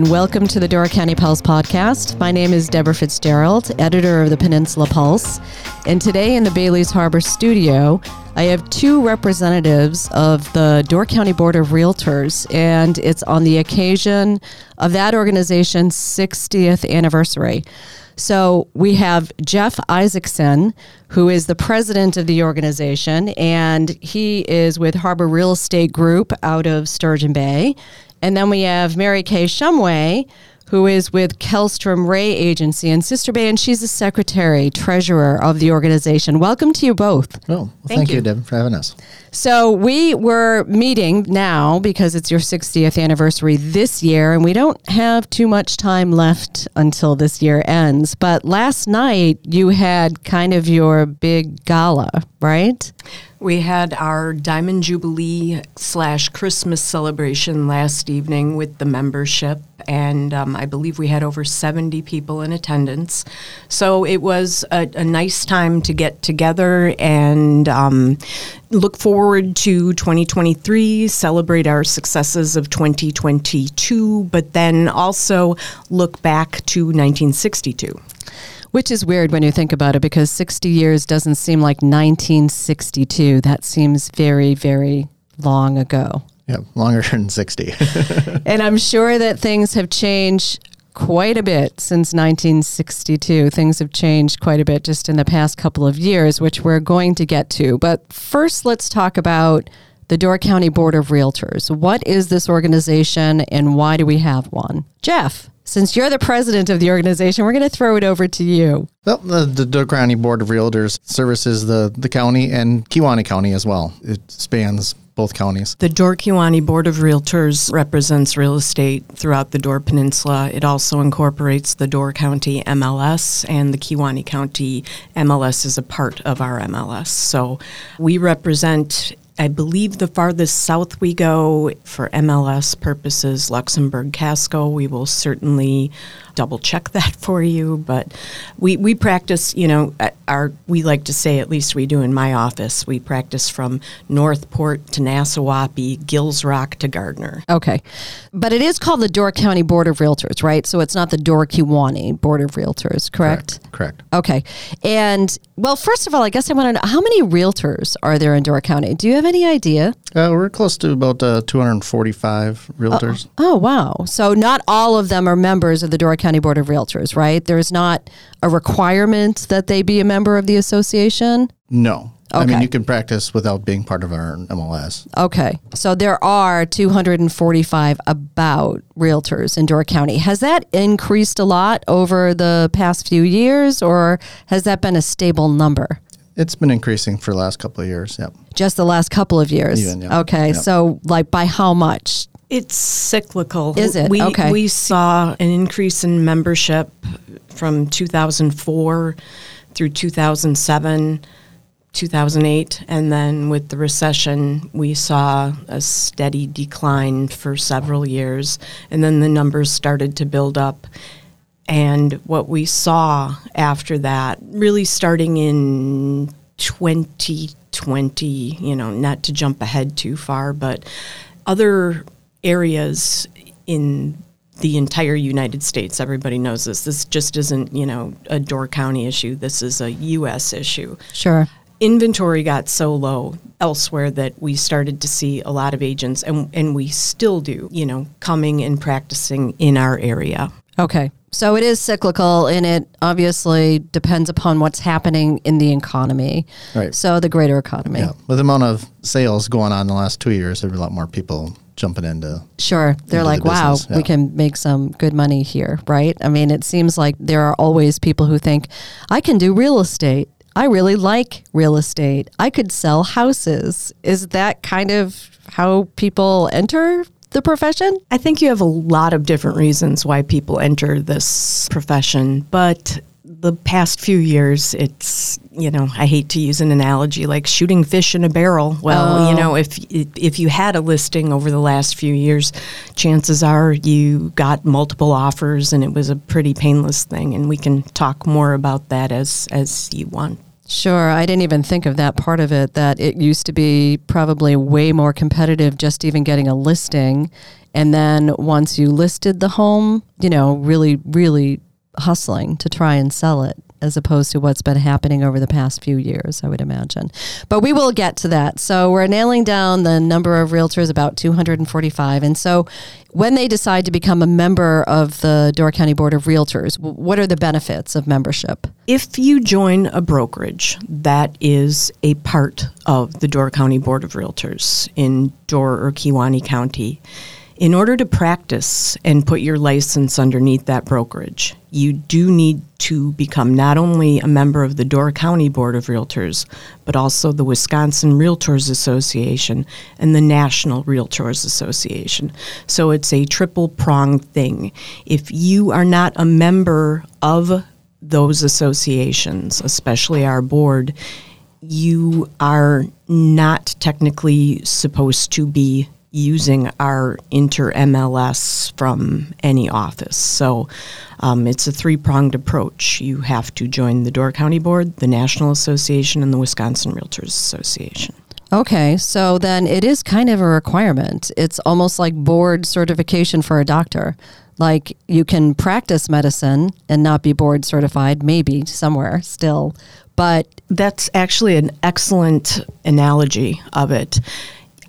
and welcome to the Door County Pulse podcast. My name is Deborah Fitzgerald, editor of the Peninsula Pulse. And today in the Bailey's Harbor studio, I have two representatives of the Door County Board of Realtors, and it's on the occasion of that organization's 60th anniversary. So we have Jeff Isaacson, who is the president of the organization, and he is with Harbor Real Estate Group out of Sturgeon Bay. And then we have Mary Kay Shumway, who is with Kellstrom Ray Agency in Sister Bay, and she's the secretary, treasurer of the organization. Welcome to you both. Oh, well, Thank thank, you. you. Deb, for having us. So we were meeting now because it's your 60th anniversary this year, and we don't have too much time left until this year ends. But last night you had kind of your big gala, right? We had our Diamond Jubilee slash Christmas celebration last evening with the membership, and um, I believe we had over 70 people in attendance. So it was a, a nice time to get together and um, look forward to 2023, celebrate our successes of 2022, but then also look back to 1962. Which is weird when you think about it because 60 years doesn't seem like 1962. That seems very, very long ago. Yeah, longer than 60. And I'm sure that things have changed quite a bit since 1962. Things have changed quite a bit just in the past couple of years, which we're going to get to. But first, let's talk about the Door County Board of Realtors. What is this organization and why do we have one? Jeff, since you're the president of the organization, we're going to throw it over to you. well, the, the Door County Board of Realtors services the, the county and Kewaunee County as well. It spans both counties. The Door Kewaunee Board of Realtors represents real estate throughout the Door Peninsula. It also incorporates the Door County MLS, and the Kewaunee County MLS is a part of our MLS. So we represent, I believe, the farthest south we go for MLS purposes, Luxembourg Casco. We will certainly double check that for you, but we, we practice, you know, our we like to say, at least we do in my office, we practice from Northport to Nasewaupee, Gills Rock to Gardner. Okay. But it is called the Door County Board of Realtors, right? So it's not the Door Kewaunee Board of Realtors, correct? Correct. Okay. And well, first of all, I guess I want to know how many realtors are there in Door County? Do you have any idea? Uh, we're close to about uh, 245 realtors. Oh, wow. So not all of them are members of the Door County Board of Realtors, right? There's not a requirement that they be a member of the association? no. I mean, you can practice without being part of our MLS. Okay. So there are 245 about realtors in Door County. Has that increased a lot over the past few years or has that been a stable number? It's been increasing for the last couple of years. Yep. Just the last couple of years. Even, yeah. Okay. Yep. So like by how much? It's cyclical. Is it? We, Okay. We saw an increase in membership from 2004 through 2007, 2008, and then with the recession, we saw a steady decline for several years, and then the numbers started to build up. And what we saw after that, really starting in 2020, you know, not to jump ahead too far, but other areas in the entire United States, everybody knows this. This just isn't, you know, a Door County issue. This is a U.S. issue. Sure. Inventory got so low elsewhere that we started to see a lot of agents, and, and we still do, you know, coming and practicing in our area. Okay. So it is cyclical and it obviously depends upon what's happening in the economy. Right. So the greater economy. Yeah. With the amount of sales going on in the last two years, there were a lot more people jumping into. Sure. They're Into like, the wow, business, we can make some good money here, right? I mean, it seems like there are always people who think, I can do real estate. I really like real estate. I could sell houses. Is that kind of how people enter the profession? I think you have a lot of different reasons why people enter this profession, but the past few years, it's you know I hate to use an analogy like shooting fish in a barrel. Well, Oh. you know if if you had a listing over the last few years, chances are you got multiple offers, and it was a pretty painless thing. And we can talk more about that as as you want. Sure. I didn't even think of that part of it, that it used to be probably way more competitive just even getting a listing. And then once you listed the home, you know, really, really hustling to try and sell it as opposed to what's been happening over the past few years, I would imagine. But we will get to that. So we're nailing down the number of realtors, about 245. And so when they decide to become a member of the Door County Board of Realtors, what are the benefits of membership? If you join a brokerage, that is a part of the Door County Board of Realtors in Door or Kewaunee County. In order to practice and put your license underneath that brokerage, you do need to become not only a member of the Door County Board of Realtors, but also the Wisconsin Realtors Association and the National Realtors Association. So it's a triple pronged thing. If you are not a member of those associations, especially our board, you are not technically supposed to be using our inter MLS from any office. So um, it's a three pronged approach. You have to join the Door County Board, the National Association, and the Wisconsin Realtors Association. Okay, so then it is kind of a requirement. It's almost like board certification for a doctor. Like you can practice medicine and not be board certified, maybe somewhere still, but That's actually an excellent analogy of it.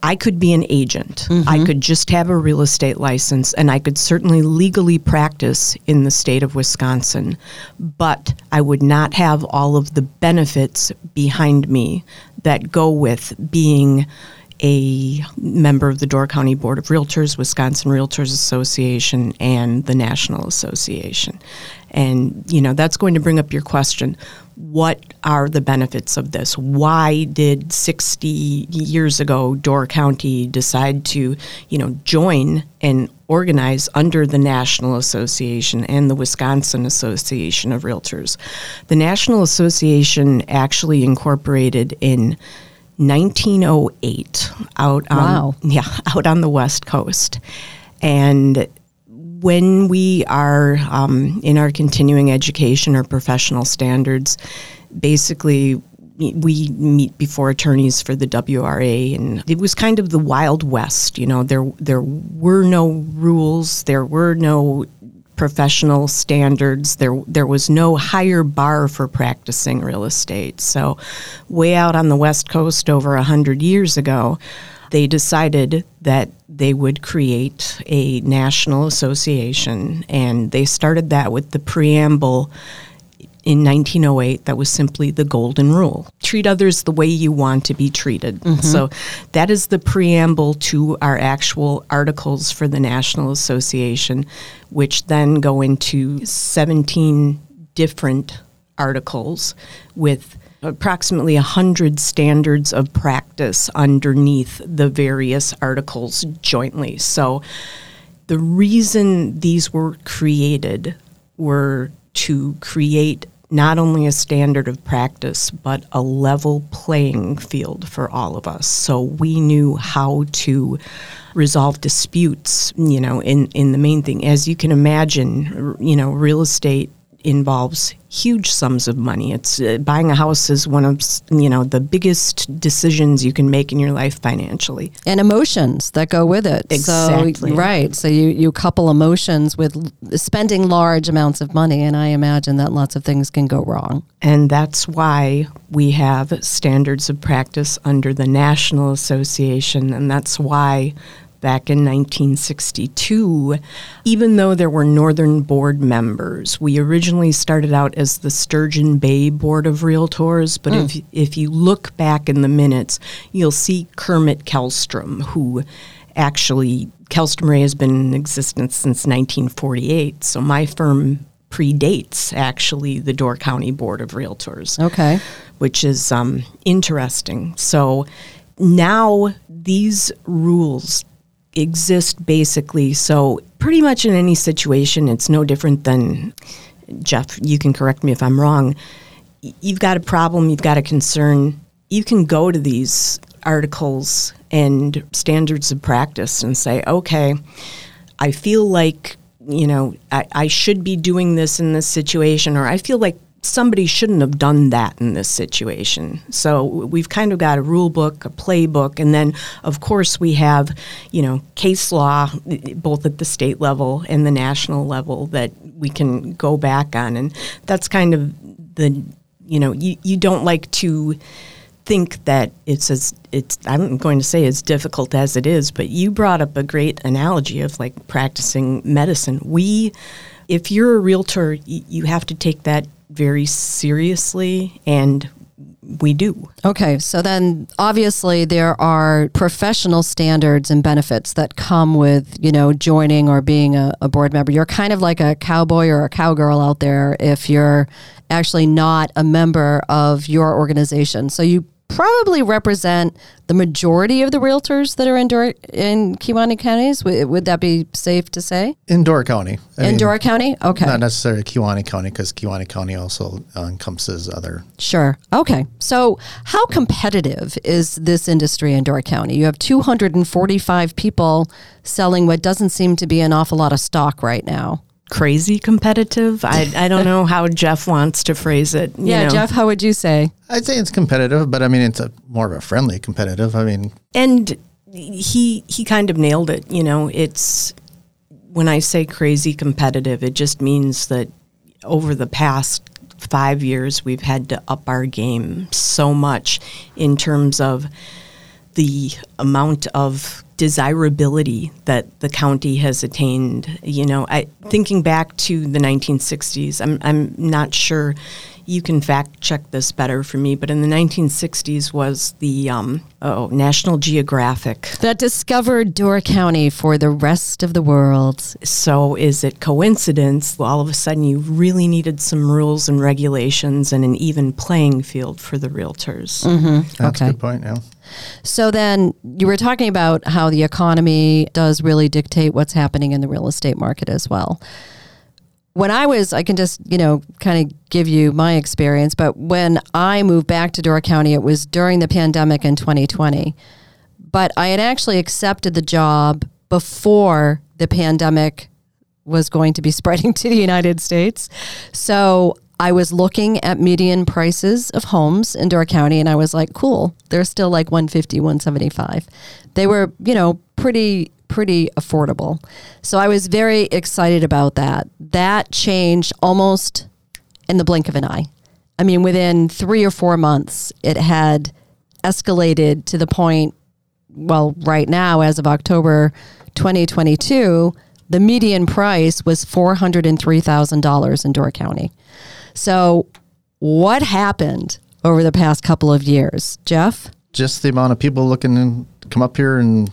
I could be an agent. I mm-hmm. could just have a real estate license and I could certainly legally practice in the state of Wisconsin, but I would not have all of the benefits behind me that go with being a member of the Door County Board of Realtors, Wisconsin Realtors Association, and the National Association. And, you know, that's going to bring up your question what are the benefits of this? Why did 60 years ago Door County decide to, you know, join and organize under the National Association and the Wisconsin Association of Realtors? The National Association actually incorporated in 1908 out on Wow. yeah out on the west coast and when we are um, in our continuing education or professional standards basically we meet before attorneys for the WRA and it was kind of the wild west you know there there were no rules there were no professional standards. There there was no higher bar for practicing real estate. So, way out on the West Coast over a hundred years ago, they decided that they would create a national association, and they started that with the preamble in 1908 that was simply the golden rule. Treat others the way you want to be treated. Mm-hmm. So that is the preamble to our actual articles for the national association which then go into 17 different articles with approximately 100 standards of practice underneath the various articles jointly so the reason these were created were to create not only a standard of practice, but a level playing field for all of us. So we knew how to resolve disputes, you know, in, in the main thing. As you can imagine, you know, real estate involves huge sums of money. It's uh, buying a house is one of you know the biggest decisions you can make in your life financially. and emotions that go with it. Exactly. So, right. So you, you couple emotions with spending large amounts of money, and I imagine that lots of things can go wrong. And that's why we have standards of practice under the National Association. And that's why back in 1962, even though there were Northern Board members, we originally started out as the Sturgeon Bay Board of Realtors. But if, if you look back in the minutes, you'll see Kermit Kellstrom, who actually, Kellstrom Ray has been in existence since 1948. So my firm predates actually the Door County Board of Realtors Okay. which is um, interesting. So now these rules exist basically. So pretty much in any situation, it's no different than Jeff, you can correct me if I'm wrong. You've got a problem, you've got a concern. You can go to these articles and standards of practice and say, okay, I feel like, you know, I, I should be doing this in this situation, or I feel like somebody shouldn't have done that in this situation. So we've kind of got a rule book, a playbook, and then, of course, we have, you know, case law, both at the state level and the national level, that we can go back on. And that's kind of the, you know, you, you don't like to think that it's as it's I'm going to say as difficult as it is, but you brought up a great analogy of like practicing medicine. We if you're a realtor, you have to take that very seriously and we do. Okay, so then obviously there are professional standards and benefits that come with, you know, joining or being a, a board member. You're kind of like a cowboy or a cowgirl out there if you're actually not a member of your organization. So you probably represent the majority of the realtors that are in, Dor- in Kewaunee counties. Would, would that be safe to say? In Door County. I in mean, Dora County? Okay. Not necessarily Kewaunee County, because Kewaunee County also uh, encompasses other. Sure. Okay. So, how competitive is this industry in Door County? You have 245 people selling what doesn't seem to be an awful lot of stock right now. Crazy competitive. I, I don't know how Jeff wants to phrase it. you yeah, know. Jeff, how would you say? I'd say it's competitive, but I mean, it's a more of a friendly competitive. I mean, and he he kind of nailed it you know it's when i say crazy competitive it just means that over the past 5 years we've had to up our game so much in terms of the amount of desirability that the county has attained. You know, I, thinking back to the 1960s, I'm, I'm not sure you can fact check this better for me, but in the 1960s was the um, oh, National Geographic. That discovered Door County for the rest of the world. So is it coincidence? All of a sudden, you really needed some rules and regulations and an even playing field for the realtors. that's Okay. a good point. Yeah. So then you were talking about how the economy does really dictate what's happening in the real estate market as well. When I was, I can just, you know, kind of give you my experience, but when I moved back to Door County, it was during the pandemic in 2020. But I had actually accepted the job before the pandemic was going to be spreading to the United States. So I was looking at median prices of homes in Door County and I was like, cool, they're still like 150, 175. They were, you know, pretty pretty affordable. So I was very excited about that. That changed almost in the blink of an eye. I mean, within 3 or 4 months, it had escalated to the point well, right now, as of October 2022, the median price was $403,000 in Door County. So, what happened over the past couple of years, Jeff? Just the amount of people looking to come up here and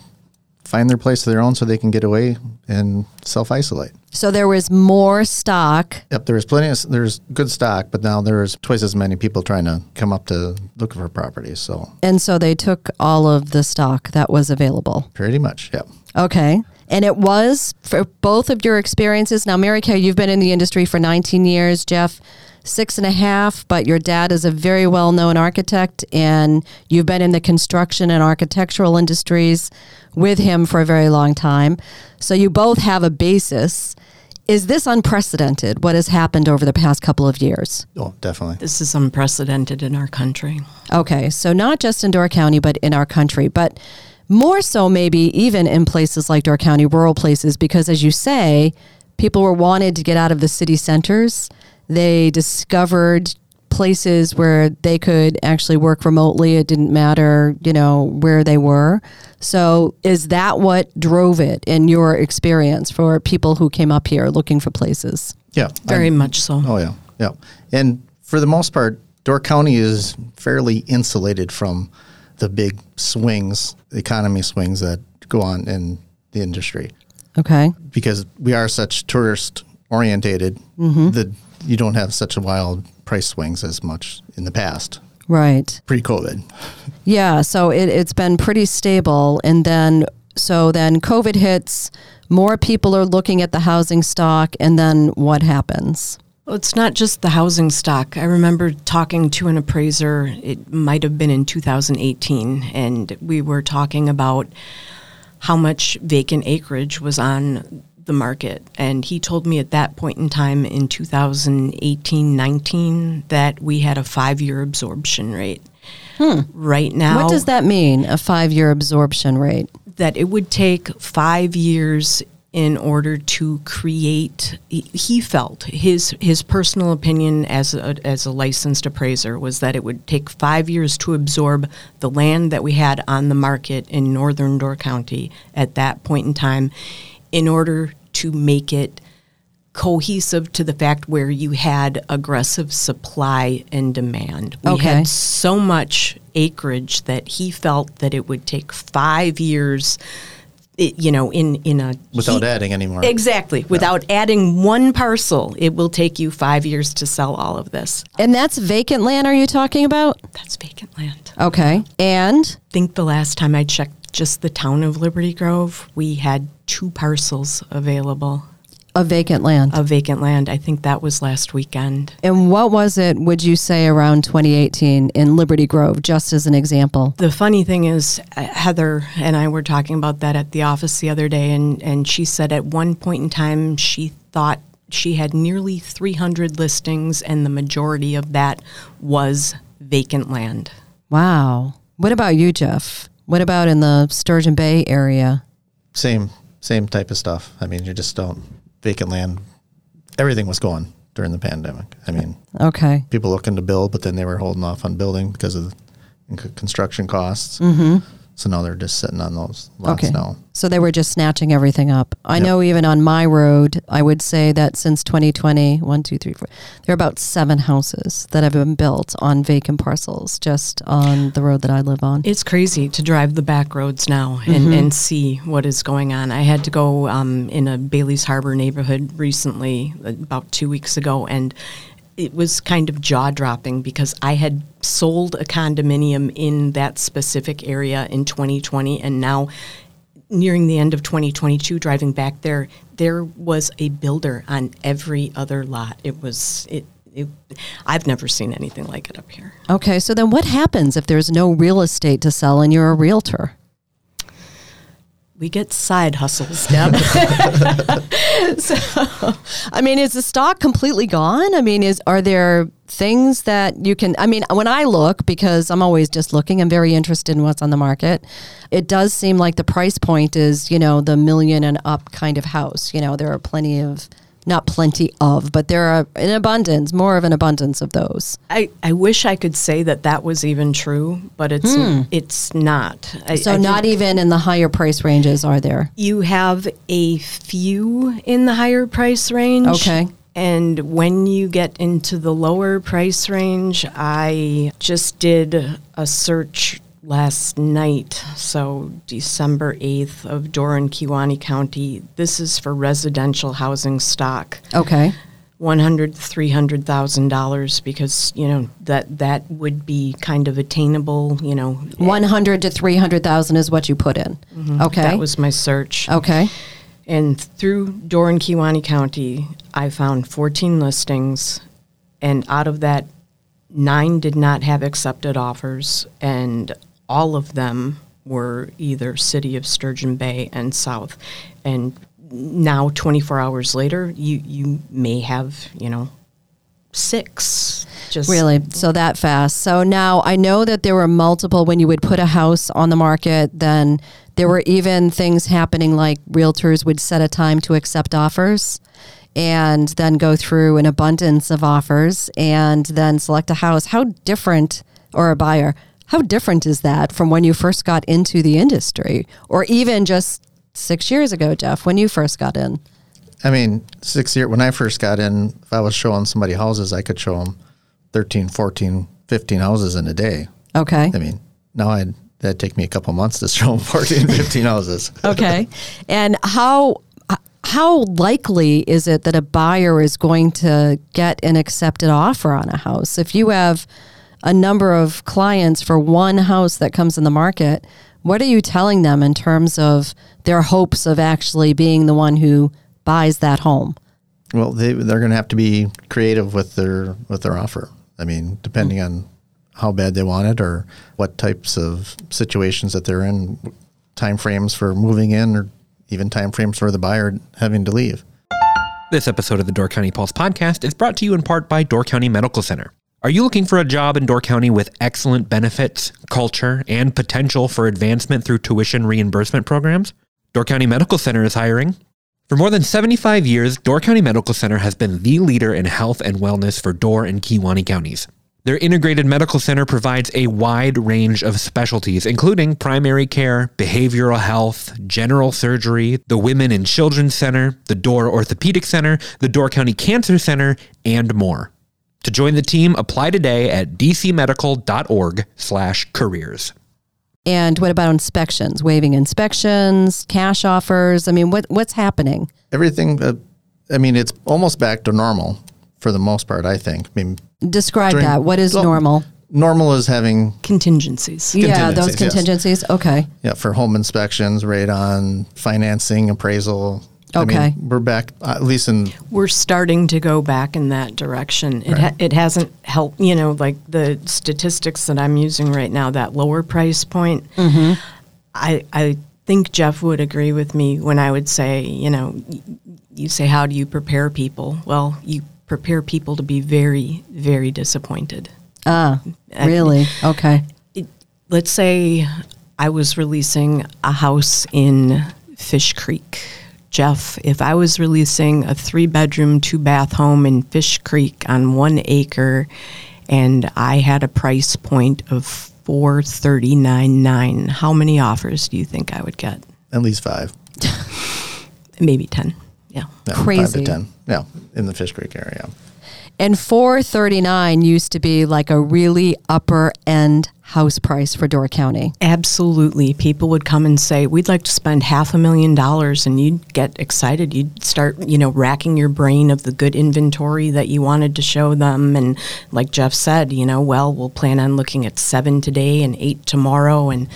find their place of their own so they can get away and self isolate. So, there was more stock. Yep, there's plenty of there's good stock, but now there's twice as many people trying to come up to look for properties. So And so they took all of the stock that was available. pretty much, yep. Okay. And it was for both of your experiences. Now, Mary Kay, you've been in the industry for 19 years. Jeff, six and a half, but your dad is a very well known architect, and you've been in the construction and architectural industries with him for a very long time. So you both have a basis. Is this unprecedented, what has happened over the past couple of years? Oh, definitely. This is unprecedented in our country. Okay, so not just in Door County, but in our country, but more so maybe even in places like Door County, rural places, because as you say, people were wanted to get out of the city centers. They discovered places where they could actually work remotely. It didn't matter, you know, where they were. So is that what drove it in your experience for people who came up here looking for places? Yeah. Very much so. Oh yeah, yeah. And for the most part, Door County is fairly insulated from the big swings, economy swings that go on in the industry Okay. because we are such tourist orientated mm-hmm. that you don't have such a wild price swings as much in the past Right. pre-COVID. Yeah, so it, it's been pretty stable. And then, so then COVID hits, more people are looking at the housing stock, and then what happens? Well, it's not just the housing stock. I remember talking to an appraiser, it might have been in 2018, and we were talking about how much vacant acreage was on the market. And he told me at that point in time in 2018 19 that we had a five year absorption rate. Hmm. Right now, What does that mean, a five year absorption rate? that it would take five years in order to create he- felt his his personal opinion as a, as a licensed appraiser was that it would take five years to absorb the land that we had on the market in northern Door County at that point in time in order to make it cohesive to the fact where you had aggressive supply and demand. We Okay. had so much acreage that he felt that it would take five years, it, you know, in in a Without he- adding any more. Exactly. Without adding one parcel, it will take you five years to sell all of this. And that's vacant land, are you talking about? That's vacant land. Okay. And I think the last time I checked just the town of Liberty Grove, we had two parcels available of vacant land. of vacant land. I think that was last weekend. and what was it, would you say, around 2018 in Liberty Grove, just as an example? The funny thing is, uh, Heather and I were talking about that at the office the other day, and, and she said at one point in time she thought she had nearly 300 listings, and the majority of that was vacant land. Wow. What about you, Jeff? What about in the Sturgeon Bay area? Same same type of stuff. I mean, you just don't vacant land. Everything was going during the pandemic. I mean, Okay. people looking to build, but then they were holding off on building because of the c- construction costs. Mm-hmm. So now they're just sitting on those lots Okay. now. So they were just snatching everything up. I Yep. know even on my road, I would say that since 2020, one, two, three, four, there are about seven houses that have been built on vacant parcels just on the road that I live on. It's crazy to drive the back roads now and, and see what is going on. I had to go um, in a Bailey's Harbor neighborhood recently, about two weeks ago, and it was kind of jaw dropping because I had sold a condominium in that specific area in 2020, and now nearing the end of 2022, driving back there, there was a builder on every other lot. It was it. it I've never seen anything like it up here. Okay, so then what happens if there's no real estate to sell and you're a realtor? We get side hustles, Deb. So, I mean, is the stock completely gone? I mean, is are there things that you can? I mean, when I look, because I'm always just looking, I'm very interested in what's on the market. It does seem like the price point is, you know, the million and up kind of house. You know, there are plenty of, not plenty of, but there are an abundance, more of an abundance of those. I, I wish I could say that that was even true, but it's hmm. it's not. I, So I not even in the higher price ranges are there. you have a few in the higher price range. Okay. And when you get into the lower price range, I just did a search last night, so December 8th of Doran, Kewaunee County. This is for residential housing stock. Okay. one hundred three hundred thousand dollars because you know that that would be kind of attainable you know 100 to 300,000 is what you put in. Mm-hmm. Okay. that was my search okay. and through Doran Kewaunee County I found 14 listings and out of that nine did not have accepted offers and all of them were either city of Sturgeon Bay and south and now 24 hours later you you may have you know six just Really? So that fast. So now I know that there were multiple when you would put a house on the market, then there were even things happening like realtors would set a time to accept offers and then go through an abundance of offers and then select a house. How different or a buyer, how different is that from when you first got into the industry or even just 6 years ago, Jeff, when you first got in? I mean, six year when I first got in, if I was showing somebody houses, I could show them 13, 14, 15 houses in a day. Okay. I mean, now I'd that'd take me a couple months to show them 14, 15 houses. okay. And how how likely is it that a buyer is going to get an accepted offer on a house? If you have a number of clients for one house that comes in the market, what are you telling them in terms of their hopes of actually being the one who buys that home? Well, they they're going to have to be creative with their with their offer. I mean, depending on how bad they want it or what types of situations that they're in, time frames for moving in, or even time frames for the buyer having to leave. This episode of the Door County Pulse podcast is brought to you in part by Door County Medical Center. Are you looking for a job in Door County with excellent benefits, culture, and potential for advancement through tuition reimbursement programs? Door County Medical Center is hiring. For more than 75 years, Door County Medical Center has been the leader in health and wellness for Door and Kewaunee counties. Their integrated medical center provides a wide range of specialties, including primary care, behavioral health, general surgery, the Women and Children's Center, the Door Orthopedic Center, the Door County Cancer Center, and more. To join the team, apply today at dcmedical.org/careers. And what about inspections? Waiving inspections, cash offers? I mean, what what's happening? Everything. Uh, I mean, it's almost back to normal for the most part. I think. I mean, Describe During- that. What is well, normal? normal is having Contingencies. Yeah, those contingencies, yes. contingencies. Okay. yeah for home inspections, radon, financing, appraisal. I Okay. mean, we're back uh, at least in We're starting to go back in that direction. It, ha- it hasn't helped, you know, like the statistics that I'm using right now, that lower price point. I, I think Jeff would agree with me when I would say, you know, y- you say, how do you prepare people? Well, you prepare people to be very, very disappointed. Ah, really? Okay. let's say I was releasing a house in Fish Creek. Jeff, if I was releasing a three bedroom, two bath home in Fish Creek on one acre and I had a price point of four thirty nine nine, how many offers do you think I would get? at least five. Maybe ten. Yeah. Yeah, Five to ten. Yeah, in the Fish Creek area. And 439 used to be like a really upper end house price for Door County. Absolutely. People would come and say, We'd like to spend half a million dollars. And you'd get excited. You'd start, you know, racking your brain of the good inventory that you wanted to show them. And like Jeff said, you know, well, we'll plan on looking at seven today and eight tomorrow. And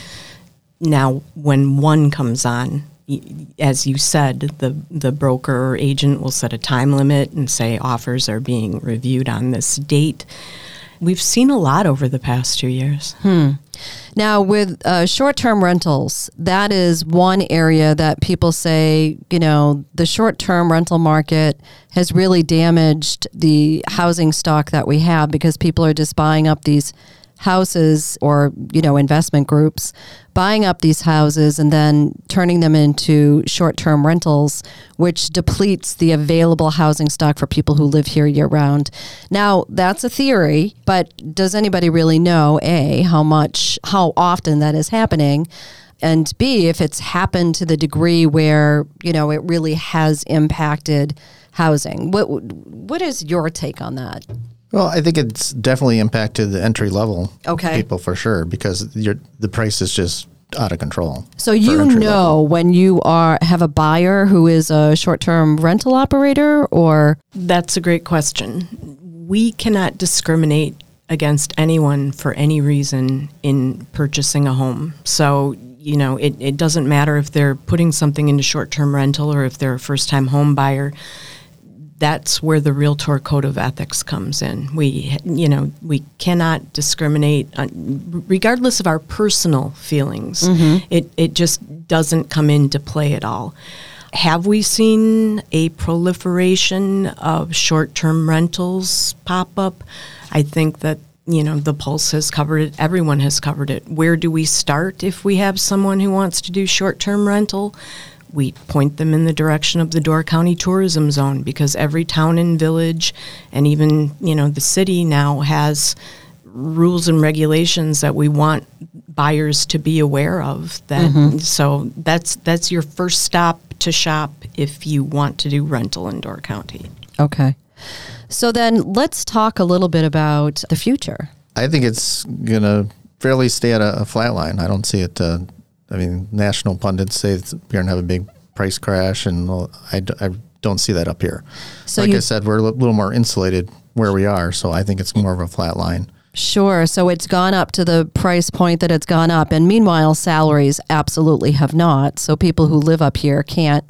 now, when one comes on, as you said, the, the broker or agent will set a time limit and say offers are being reviewed on this date. We've seen a lot over the past two years. Now, with uh, short term rentals, that is one area that people say, you know, the short term rental market has really damaged the housing stock that we have because people are just buying up these houses or, you know, investment groups, buying up these houses and then turning them into short term rentals, which depletes the available housing stock for people who live here year round. Now, that's a theory, but does anybody really know, A, how much, how often that is happening? And B, if it's happened to the degree where, you know, it really has impacted housing. What what is your take on that? Well, I think it's definitely impacted the entry level Okay. people for sure because you're, the price is just out of control. So you know level. when you are have a buyer who is a short-term rental operator or That's a great question. We cannot discriminate against anyone for any reason in purchasing a home. So, you know, it, it doesn't matter if they're putting something into short term rental or if they're a first time home buyer. That's where the Realtor Code of Ethics comes in. We, you know, we cannot discriminate, on, regardless of our personal feelings. Mm-hmm. It it just doesn't come into play at all. Have we seen a proliferation of short term rentals pop up? I think that, you know, the Pulse has covered it. Everyone has covered it. Where do we start if we have someone who wants to do short term rental? We point them in the direction of the Door County Tourism Zone because every town and village and even, you know, the city now has rules and regulations that we want buyers to be aware of that so that's that's your first stop to shop if you want to do rental in Door County. okay. So then let's talk a little bit about the future. I think it's going to fairly stay at a, a flat line. I don't see it. Uh, I mean, national pundits say it's, we're going to have a big price crash, and well, I, d- I don't see that up here. So like you- I said, we're a little more insulated where we are, so I think it's more of a flat line. Sure. So it's gone up to the price point that it's gone up. And meanwhile, salaries absolutely have not. So people who live up here can't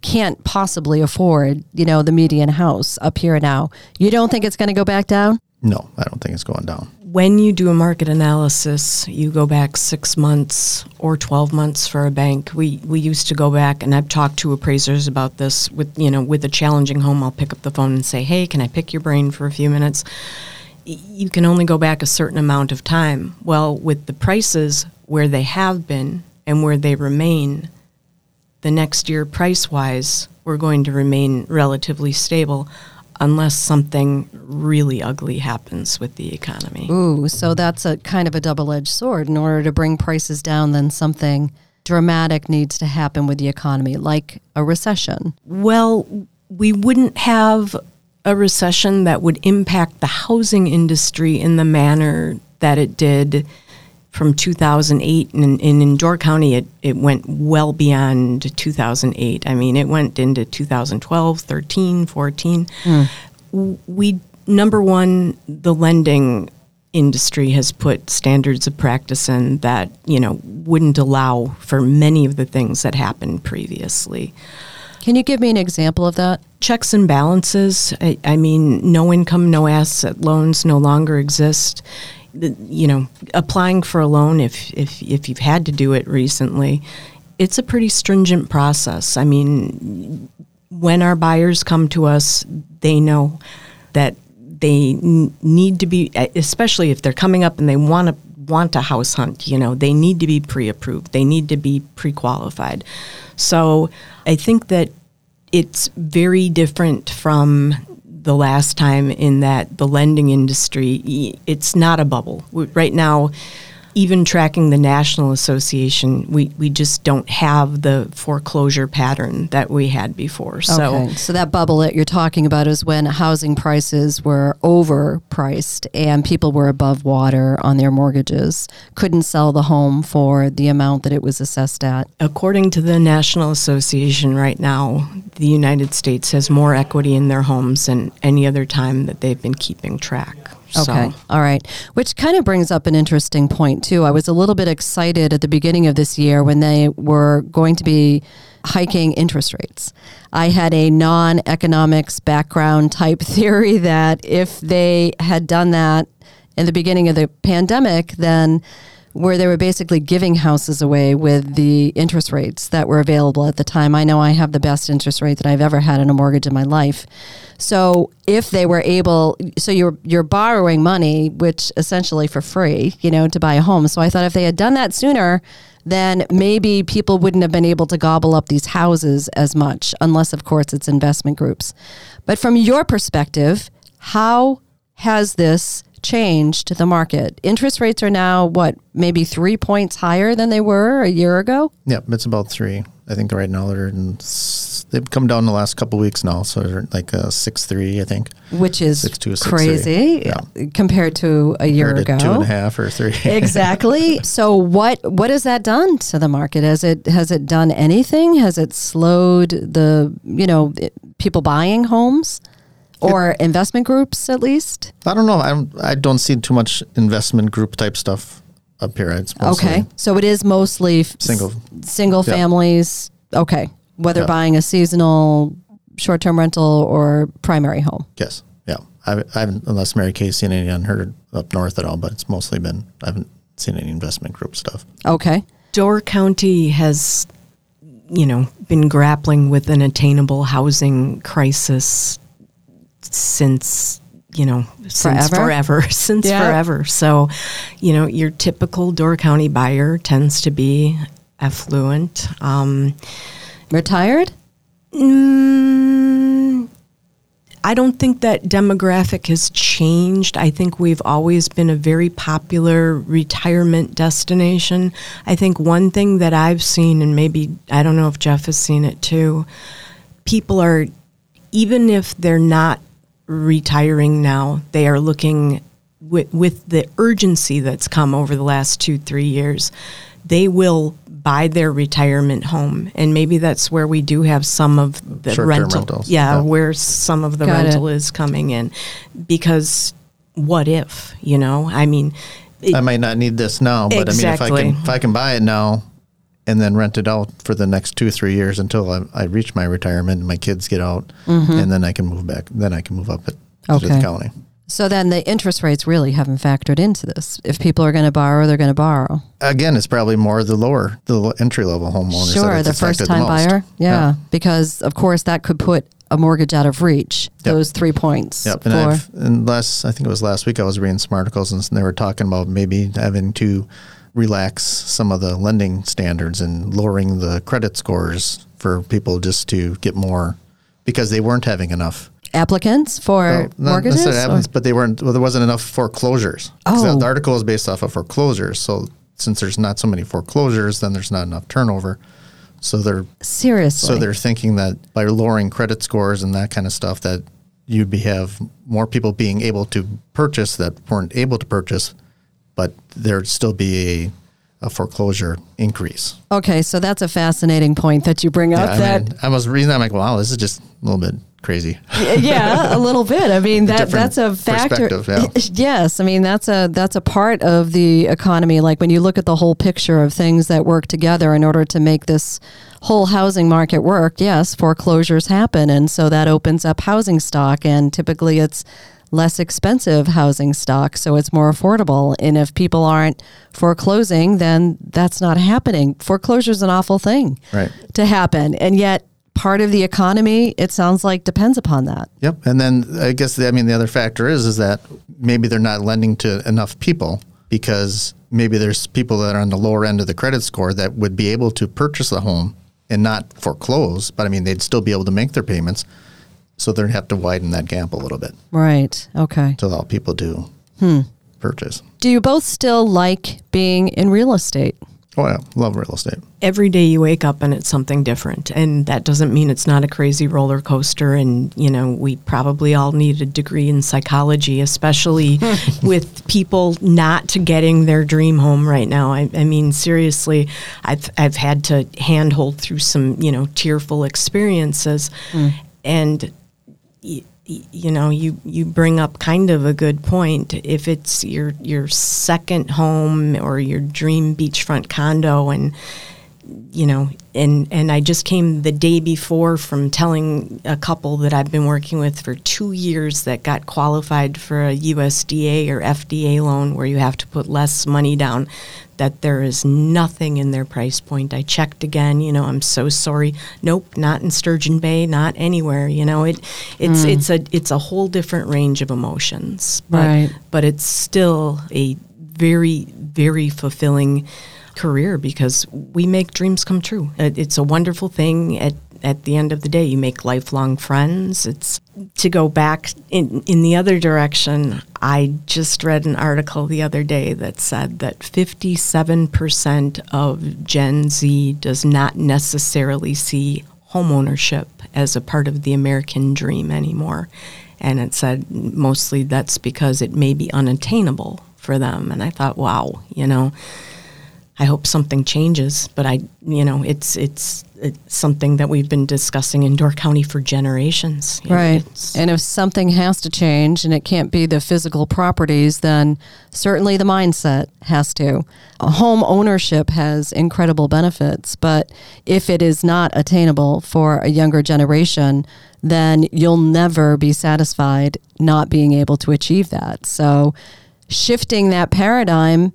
can't possibly afford, you know, the median house up here now. You don't think it's going to go back down? No, I don't think it's going down. When you do a market analysis, you go back six months or 12 months for a bank. We, we used to go back, and I've talked to appraisers about this with, you know, with a challenging home. I'll pick up the phone and say, hey, can I pick your brain for a few minutes? You can only go back a certain amount of time. Well, with the prices where they have been and where they remain, the next year, price wise, we're going to remain relatively stable unless something really ugly happens with the economy. Ooh, so that's a kind of a double edged sword. In order to bring prices down, then something dramatic needs to happen with the economy, like a recession. Well, we wouldn't have a recession that would impact the housing industry in the manner that it did from 2008. And, and in Door County, it, it went well beyond 2008. I mean, it went into 2012, 13, 14. Hmm. W- We, number one, the lending industry has put standards of practice in that, you know, wouldn't allow for many of the things that happened previously Can you give me an example of that? checks and balances. I, I mean, no income, no asset loans no longer exist. You know, applying for a loan if, if if you've had to do it recently, it's a pretty stringent process. I mean, when our buyers come to us, they know that they n- need to be, especially if they're coming up and they want to want a house hunt. You know, they need to be pre-approved. They need to be pre-qualified. So I think that it's very different from the last time in that the lending industry it's not a bubble. Right now even tracking the national association we, we just don't have the foreclosure pattern that we had before so okay. So that bubble that you're talking about is when housing prices were overpriced and people were above water on their mortgages, couldn't sell the home for the amount that it was assessed at. according to the national association right now the united states has more equity in their homes than any other time that they've been keeping track Okay. so All right. Which kind of brings up an interesting point, too. I was a little bit excited at the beginning of this year when they were going to be hiking interest rates. I had a non economics background type theory that if they had done that in the beginning of the pandemic, then where they were basically giving houses away with the interest rates that were available at the time. I know I have the best interest rate that I've ever had in a mortgage in my life. So if they were able, so you're you're borrowing money, which essentially for free, you know, to buy a home. So I thought if they had done that sooner, then maybe people wouldn't have been able to gobble up these houses as much, unless of course it's investment groups. But from your perspective, how has this changed the market? Interest rates are now what, maybe three points higher than they were a year ago? Yep, it's about three. I think right now they're in. They've come down the last couple weeks now, so they're like a six three, I think. Which is Six two, six crazy three. compared to a year Compared to ago. two and a half or three. exactly. So what what has that done to the market? Has it has it done anything? Has it slowed the you know people buying homes or investment groups at least? I don't know. I don't, I don't see too much investment group type stuff up here. It's mostly Okay, so it is mostly f- Single. single Yeah. families. Okay, whether Yeah. buying a seasonal short term rental or primary home. Yes. Yeah. I, I haven't, unless Mary Kay's seen any unheard up north at all, but it's mostly been, I haven't seen any investment group stuff. Okay, Door County has, you know, been grappling with an attainable housing crisis since, you know, since Forever? forever, since Yeah. forever. So, you know, your typical Door County buyer tends to be affluent. Um, retired. Mm, I don't think that demographic has changed. I think we've always been a very popular retirement destination. I think one thing that I've seen, and maybe I don't know if Jeff has seen it too, people are, even if they're not retiring now, they are looking with, with the urgency that's come over the last two, three years, they will buy their retirement home. And maybe that's where we do have some of the Short-term rental. rentals, Yeah, yeah. where some of the Got rental is coming in. Because what if, you know? I mean, it- I might not need this now, but I mean, if I Exactly. can, if I can buy it now and then rent it out for the next two three years until I, I reach my retirement and my kids get out, mm-hmm. and then I can move back. Then I can move up it to the county. So then the interest rates really haven't factored into this. If people are going to borrow, they're going to borrow. Again, it's probably more the lower, the entry level homeowners. Sure, the first time most. buyer. Yeah, because of course that could put a mortgage out of reach. Yep. Those three points. Yep, and I've and last I think it was last week I was reading some articles and they were talking about maybe having to relax some of the lending standards and lowering the credit scores for people just to get more because they weren't having enough. applicants for Well, mortgages. applicants, but they weren't. Well, there wasn't enough foreclosures. Oh. the article is based off of foreclosures. So since there's not so many foreclosures, then there's not enough turnover. So they're Seriously. so they're thinking that by lowering credit scores and that kind of stuff, that you'd be have more people being able to purchase that weren't able to purchase, but there'd still be a, a foreclosure increase. okay, so that's a fascinating point that you bring up. I that mean, I was reading. that, I'm like, wow, this is just a little bit crazy. yeah, a little bit. I mean, that Different that's a factor. perspective, Yes, I mean that's a that's a part of the economy. Like when you look at the whole picture of things that work together in order to make this whole housing market work. Yes, foreclosures happen, and so that opens up housing stock, and typically it's less expensive housing stock, so it's more affordable. And if people aren't foreclosing, then that's not happening. Foreclosure is an awful thing Right. to happen, and yet part of the economy, it sounds like, depends upon that. Yep. And then I guess the, I mean the other factor is is that maybe they're not lending to enough people because maybe there's people that are on the lower end of the credit score that would be able to purchase a home and not foreclose, but I mean they'd still be able to make their payments. So they'd have to widen that gap a little bit Right. Okay. to allow people to hmm. purchase. Do you both still like being in real estate? Oh yeah, love real estate. every day you wake up and it's something different and that doesn't mean it's not a crazy roller coaster and you know we probably all need a degree in psychology especially with people not getting their dream home right now I, I mean seriously I've, I've had to handhold through some you know tearful experiences hmm. and you know you you bring up kind of a good point. If it's your your second home or your dream beachfront condo and you know and and I just came the day before from telling a couple that I've been working with for 2 years that got qualified for a USDA or FHA loan where you have to put less money down that there is nothing in their price point. I checked again, you know, I'm so sorry. Nope, not in Sturgeon Bay, not anywhere, you know. It it's hmm. it's a it's a whole different range of emotions. But Right. but it's still a very very fulfilling career because we make dreams come true. It, it's a wonderful thing at at the end of the day you make lifelong friends. It's to go back in in the other direction. I just read an article the other day that said that 57% of Gen Z does not necessarily see homeownership as a part of the American dream anymore. And it said mostly that's because it may be unattainable for them. And I thought, wow, you know, I hope something changes. But I, you know, it's it's, it's something that we've been discussing in Door County for generations. You Right. And if something has to change and it can't be the physical properties, then certainly the mindset has to. Home ownership has incredible benefits, but if it is not attainable for a younger generation, then you'll never be satisfied not being able to achieve that. So shifting that paradigm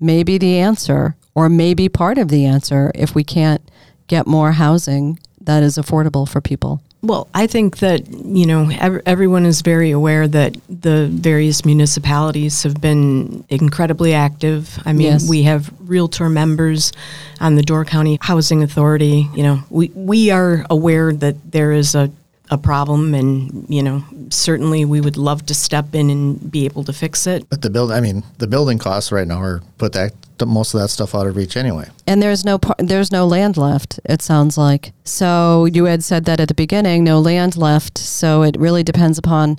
may be the answer or maybe part of the answer if we can't get more housing that is affordable for people. Well, I think that, you know, ev- everyone is very aware that the various municipalities have been incredibly active. I mean, Yes. we have realtor members on the Door County Housing Authority. You know, we, we are aware that there is a, a problem, and, you know, certainly we would love to step in and be able to fix it. But the build, I mean, the building costs right now are put that most of that stuff out of reach anyway. And there's no par- there's no land left. It sounds like. So you had said that at the beginning, no land left. So it really depends upon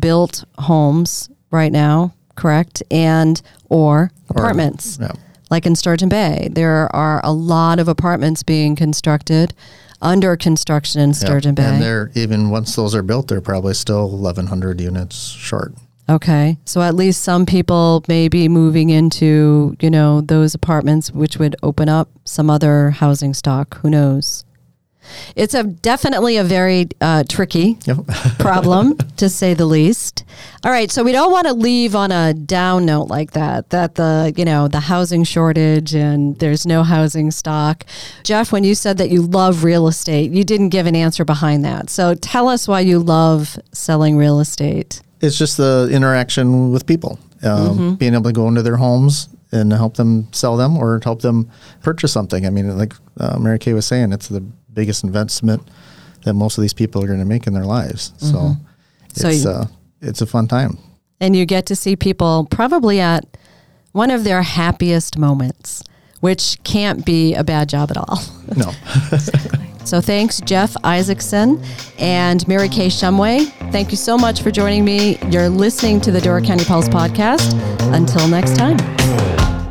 built homes right now, correct? And or apartments. yeah. Like in Sturgeon Bay, there are a lot of apartments being constructed, under construction in. Sturgeon And Bay. they're even once those are built, they're probably still 1,100 units short. Okay. So at least some people may be moving into, you know, those apartments, which would open up some other housing stock. Who knows? It's a definitely a very uh, tricky Yep. problem, to say the least. All right, so we don't want to leave on a down note like that. That the you know the housing shortage and there's no housing stock. Jeff, when you said that you love real estate, you didn't give an answer behind that. So tell us why you love selling real estate. it's just the interaction with people, um, being able to go into their homes and help them sell them or help them purchase something. I mean, like uh, Mary Kay was saying, it's the biggest investment that most of these people are going to make in their lives. So So it's you- uh, it's a fun time. and you get to see people probably at one of their happiest moments, which can't be a bad job at all. No, So thanks, Jeff Isaacson and Mary Kay Shumway. Thank you so much for joining me. You're listening to the Door County Pulse podcast. Until next time.